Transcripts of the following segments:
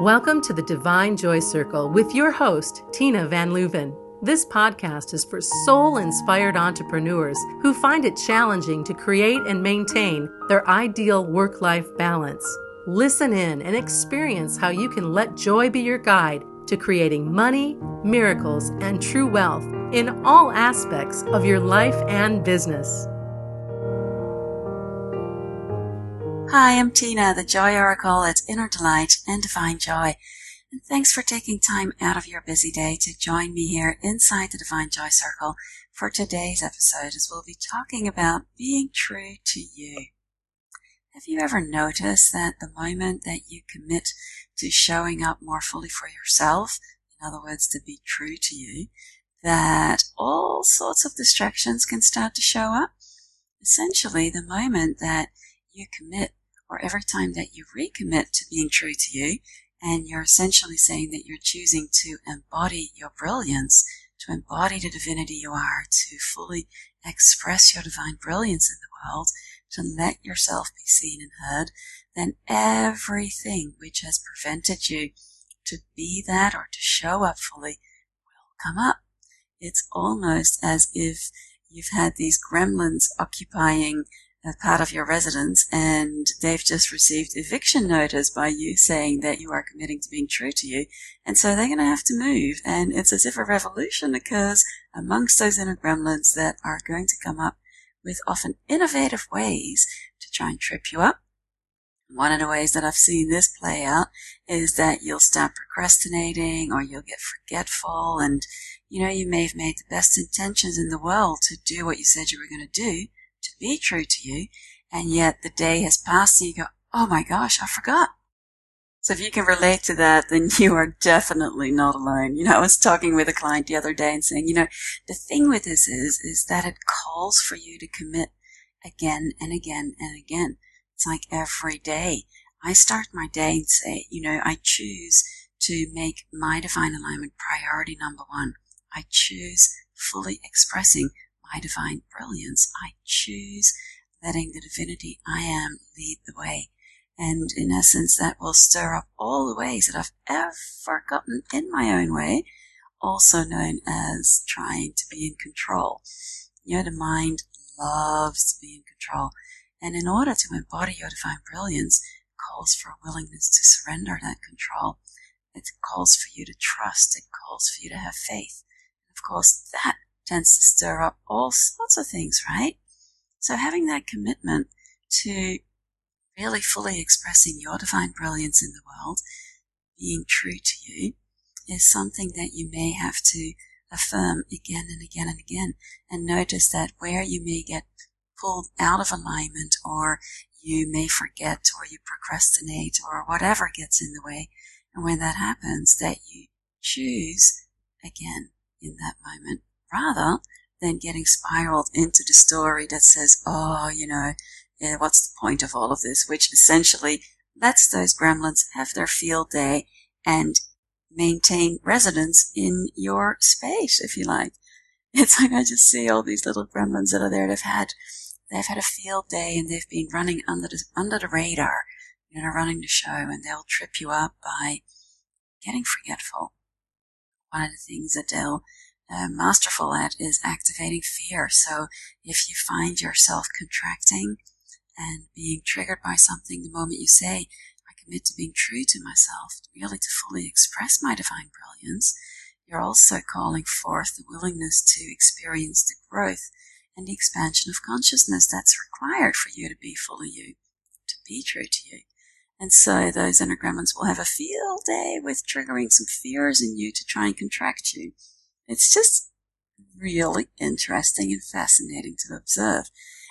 Welcome to the Divine Joy Circle with your host, Tina Van Leuven. This podcast is for soul inspired entrepreneurs who find it challenging to create and maintain their ideal work life balance. Listen in and experience how you can let joy be your guide to creating money, miracles, and true wealth in all aspects of your life and business. Hi, I'm Tina, the Joy Oracle at Inner Delight and Divine Joy. And thanks for taking time out of your busy day to join me here inside the Divine Joy Circle for today's episode as we'll be talking about being true to you. Have you ever noticed that the moment that you commit to showing up more fully for yourself, in other words, to be true to you, that all sorts of distractions can start to show up? Essentially, the moment that you commit or every time that you recommit to being true to you, and you're essentially saying that you're choosing to embody your brilliance, to embody the divinity you are, to fully express your divine brilliance in the world, to let yourself be seen and heard, then everything which has prevented you to be that or to show up fully will come up. It's almost as if you've had these gremlins occupying as part of your residence and they've just received eviction notice by you saying that you are committing to being true to you. And so they're going to have to move. And it's as if a revolution occurs amongst those inner gremlins that are going to come up with often innovative ways to try and trip you up. One of the ways that I've seen this play out is that you'll start procrastinating or you'll get forgetful and, you know, you may have made the best intentions in the world to do what you said you were going to do to be true to you, and yet the day has passed and you go, oh my gosh, I forgot. So if you can relate to that, then you are definitely not alone. You know, I was talking with a client the other day and saying, you know, the thing with this is, is that it calls for you to commit again and again and again. It's like every day. I start my day and say, you know, I choose to make my divine alignment priority number one. I choose fully expressing my divine brilliance. I choose letting the divinity I am lead the way. And in essence, that will stir up all the ways that I've ever gotten in my own way, also known as trying to be in control. You know, the mind loves to be in control. And in order to embody your divine brilliance, calls for a willingness to surrender that control. It calls for you to trust. It calls for you to have faith. Of course, that tends to stir up all sorts of things, right? So having that commitment to really fully expressing your divine brilliance in the world, being true to you, is something that you may have to affirm again and again and again. And notice that where you may get pulled out of alignment or you may forget or you procrastinate or whatever gets in the way. And when that happens, that you choose again in that moment rather than getting spiraled into the story that says, oh, you know, yeah, what's the point of all of this? Which essentially lets those gremlins have their field day and maintain residence in your space, if you like. It's like I just see all these little gremlins that are there. They've had, they've had a field day and they've been running under the, under the radar, you know, running the show and they'll trip you up by getting forgetful. One of the things that they'll masterful at is activating fear. So if you find yourself contracting and being triggered by something the moment you say, I commit to being true to myself, really to fully express my divine brilliance, you're also calling forth the willingness to experience the growth and the expansion of consciousness that's required for you to be fully you, to be true to you. And so those inner gremlins will have a field day with triggering some fears in you to try and contract you. It's just really interesting and fascinating to observe.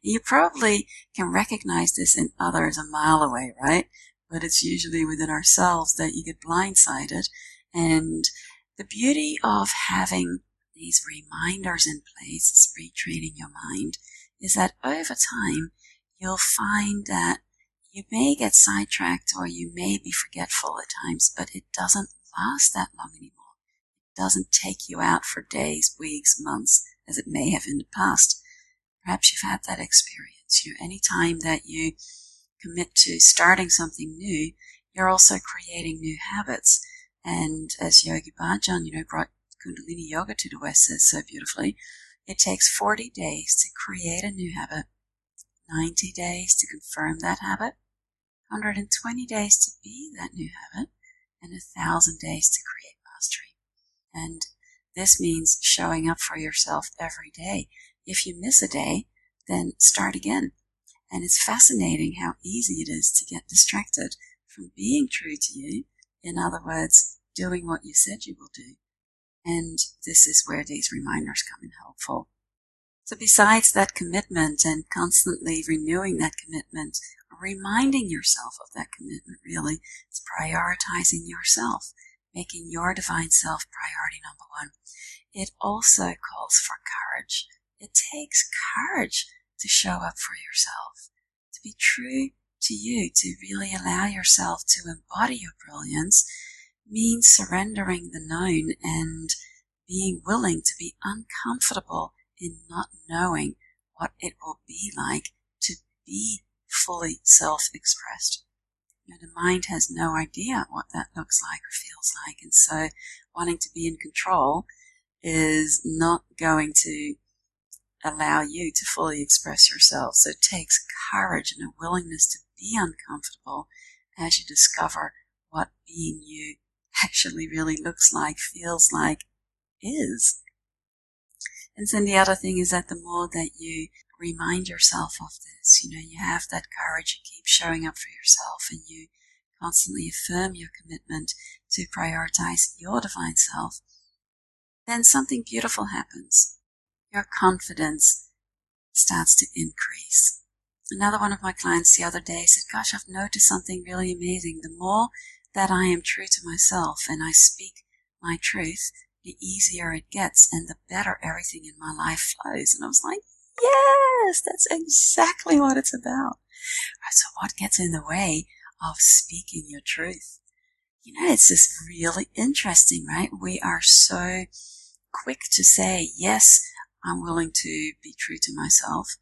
You probably can recognize this in others a mile away, right? But it's usually within ourselves that you get blindsided. And the beauty of having these reminders in place, retraining your mind, is that over time, you'll find that you may get sidetracked or you may be forgetful at times, but it doesn't last that long anymore doesn't take you out for days, weeks, months, as it may have in the past. Perhaps you've had that experience. You, any time that you commit to starting something new, you're also creating new habits. And as Yogi Bhajan, you know, brought Kundalini Yoga to the West says so beautifully, it takes 40 days to create a new habit, 90 days to confirm that habit, 120 days to be that new habit, and a thousand days to create mastery. And this means showing up for yourself every day. If you miss a day, then start again. And it's fascinating how easy it is to get distracted from being true to you. In other words, doing what you said you will do. And this is where these reminders come in helpful. So besides that commitment and constantly renewing that commitment, reminding yourself of that commitment really is prioritizing yourself, making your divine self priority number one. It also calls for courage. It takes courage to show up for yourself, to be true to you, to really allow yourself to embody your brilliance means surrendering the known and being willing to be uncomfortable in not knowing what it will be like to be fully self-expressed. Know, the mind has no idea what that looks like or feels like, and so wanting to be in control is not going to allow you to fully express yourself. So it takes courage and a willingness to be uncomfortable as you discover what being you actually really looks like, feels like, is. And then the other thing is that the more that you remind yourself of this, you know, you have that courage, you keep showing up for yourself and you constantly affirm your commitment to prioritize your divine self, then something beautiful happens. Your confidence starts to increase. Another one of my clients the other day said, Gosh, I've noticed something really amazing. The more that I am true to myself and I speak my truth, the easier it gets and the better everything in my life flows. And I was like, yes, that's exactly what it's about. Right. So what gets in the way of speaking your truth? You know, it's just really interesting, right? We are so quick to say, yes, I'm willing to be true to myself.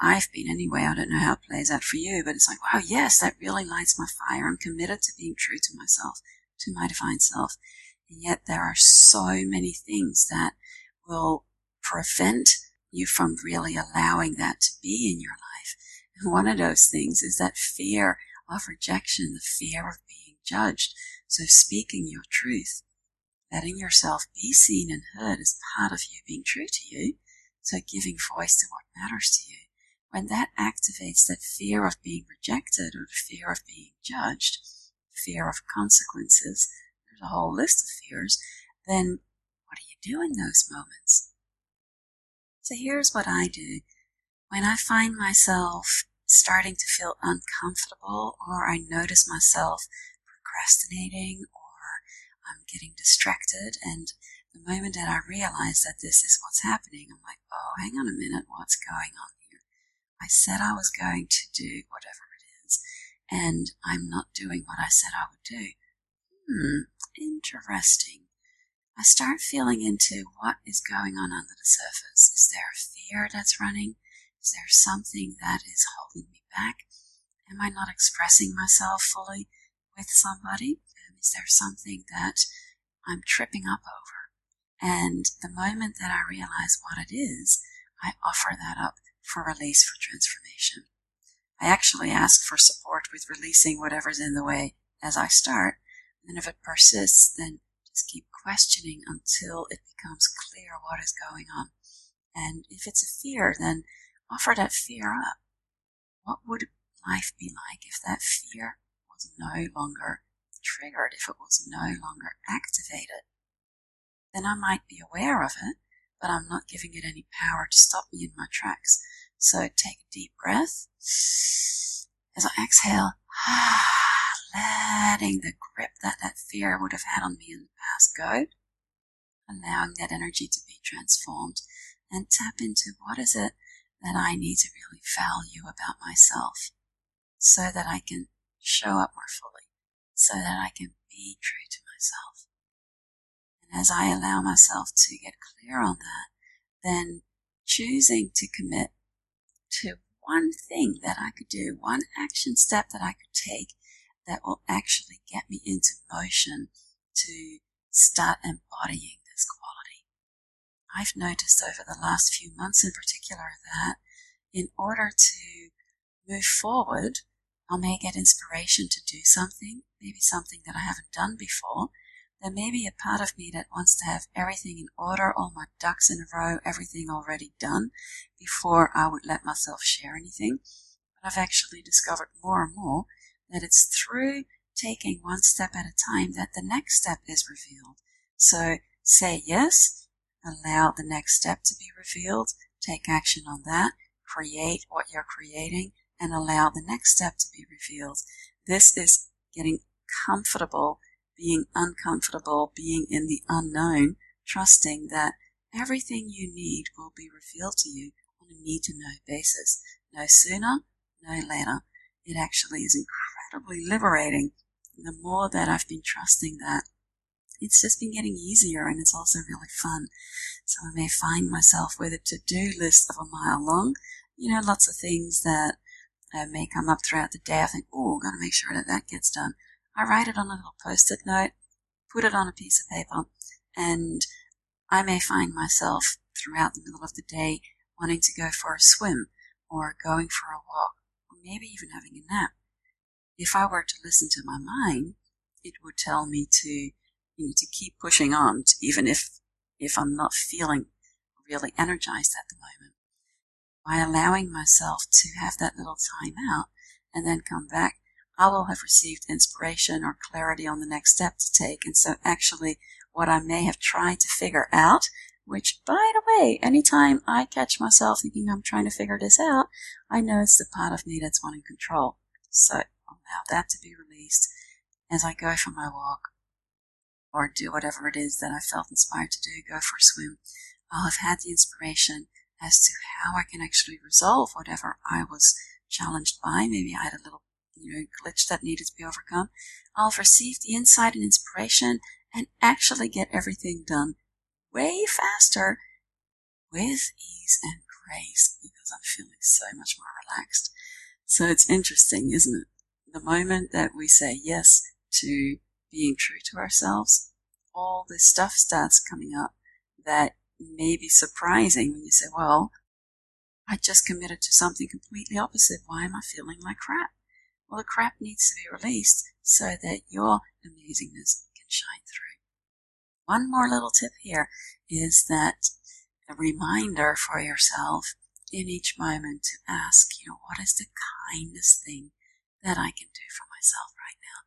I've been anyway. I don't know how it plays out for you, but it's like, wow, yes, that really lights my fire. I'm committed to being true to myself, to my divine self. And yet there are so many things that will prevent you from really allowing that to be in your life. And one of those things is that fear of rejection, the fear of being judged. So speaking your truth, letting yourself be seen and heard is part of you being true to you. So giving voice to what matters to you when that activates that fear of being rejected or the fear of being judged, fear of consequences, there's a whole list of fears, then what do you do in those moments? So here's what I do. When I find myself starting to feel uncomfortable or I notice myself procrastinating or I'm getting distracted and the moment that I realize that this is what's happening, I'm like, oh, hang on a minute, what's going on here? I said I was going to do whatever it is, and I'm not doing what I said I would do. Hmm, interesting. I start feeling into what is going on under the surface. Is there a fear that's running? Is there something that is holding me back? Am I not expressing myself fully with somebody? Um, is there something that I'm tripping up over? And the moment that I realize what it is, I offer that up for release for transformation. I actually ask for support with releasing whatever's in the way as I start. And if it persists, then just keep questioning until it becomes clear what is going on. And if it's a fear, then offer that fear up. What would life be like if that fear was no longer triggered, if it was no longer activated? Then I might be aware of it, but I'm not giving it any power to stop me in my tracks. So take a deep breath. As I exhale, ah, letting the grip that that fear would have had on me in the past go, allowing that energy to be transformed and tap into what is it that I need to really value about myself so that I can show up more fully, so that I can be true to myself. And as I allow myself to get clear on that, then choosing to commit to one thing that I could do, one action step that I could take that will actually get me into motion to start embodying this quality. I've noticed over the last few months in particular that in order to move forward, I may get inspiration to do something, maybe something that I haven't done before. There may be a part of me that wants to have everything in order, all my ducks in a row, everything already done before I would let myself share anything. But I've actually discovered more and more that it's through taking one step at a time that the next step is revealed. So say yes, allow the next step to be revealed, take action on that, create what you're creating, and allow the next step to be revealed. This is getting comfortable, being uncomfortable, being in the unknown, trusting that everything you need will be revealed to you on a need to know basis. No sooner, no later. It actually is incredibly liberating. The more that I've been trusting that, it's just been getting easier and it's also really fun. So I may find myself with a to-do list of a mile long, you know, lots of things that uh, may come up throughout the day. I think, oh, got to make sure that that gets done. I write it on a little post-it note, put it on a piece of paper, and I may find myself throughout the middle of the day wanting to go for a swim or going for a walk or maybe even having a nap. If I were to listen to my mind, it would tell me to, you know, to keep pushing on, to, even if, if I'm not feeling really energized at the moment by allowing myself to have that little time out and then come back, I will have received inspiration or clarity on the next step to take. And so actually what I may have tried to figure out, which by the way, anytime I catch myself thinking I'm trying to figure this out, I know it's the part of me that's wanting control. So allow that to be released as I go for my walk or do whatever it is that I felt inspired to do, go for a swim. I'll have had the inspiration as to how I can actually resolve whatever I was challenged by. Maybe I had a little you know, glitch that needed to be overcome. I'll have received the insight and inspiration and actually get everything done way faster with ease and grace because I'm feeling so much more relaxed. So it's interesting, isn't it? The moment that we say yes to being true to ourselves, all this stuff starts coming up that may be surprising when you say, well, I just committed to something completely opposite. Why am I feeling like crap? Well, the crap needs to be released so that your amazingness can shine through. One more little tip here is that a reminder for yourself in each moment to ask, you know, what is the kindest thing that I can do for myself right now?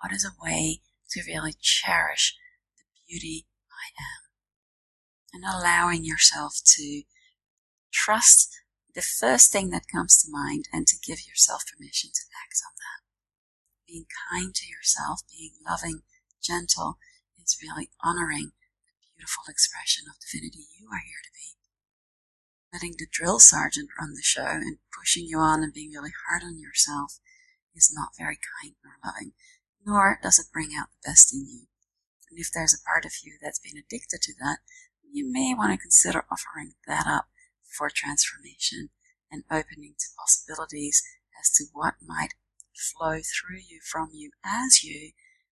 What is a way to really cherish the beauty I am? and allowing yourself to trust the first thing that comes to mind and to give yourself permission to act on that. Being kind to yourself, being loving, gentle, is really honoring the beautiful expression of divinity you are here to be. Letting the drill sergeant run the show and pushing you on and being really hard on yourself is not very kind nor loving, nor does it bring out the best in you. And if there's a part of you that's been addicted to that, you may want to consider offering that up for transformation and opening to possibilities as to what might flow through you from you as you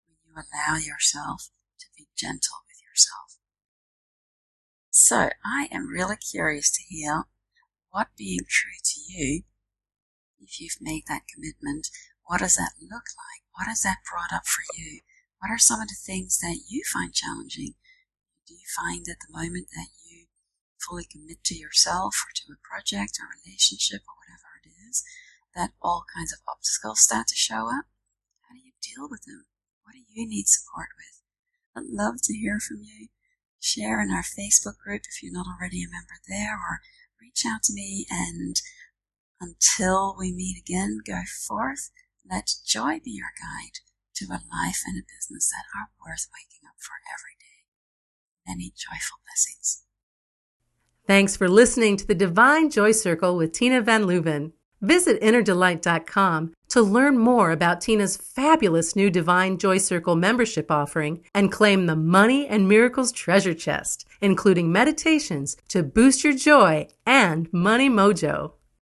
when you allow yourself to be gentle with yourself. So I am really curious to hear what being true to you, if you've made that commitment, what does that look like? What has that brought up for you? What are some of the things that you find challenging? Do you find at the moment that you fully commit to yourself or to a project or relationship or whatever it is, that all kinds of obstacles start to show up? How do you deal with them? What do you need support with? I'd love to hear from you. Share in our Facebook group if you're not already a member there, or reach out to me. And until we meet again, go forth. Let joy be your guide to a life and a business that are worth waking up for every day many joyful blessings. Thanks for listening to the Divine Joy Circle with Tina Van Leuven. Visit innerdelight.com to learn more about Tina's fabulous new Divine Joy Circle membership offering and claim the Money and Miracles treasure chest, including meditations to boost your joy and money mojo.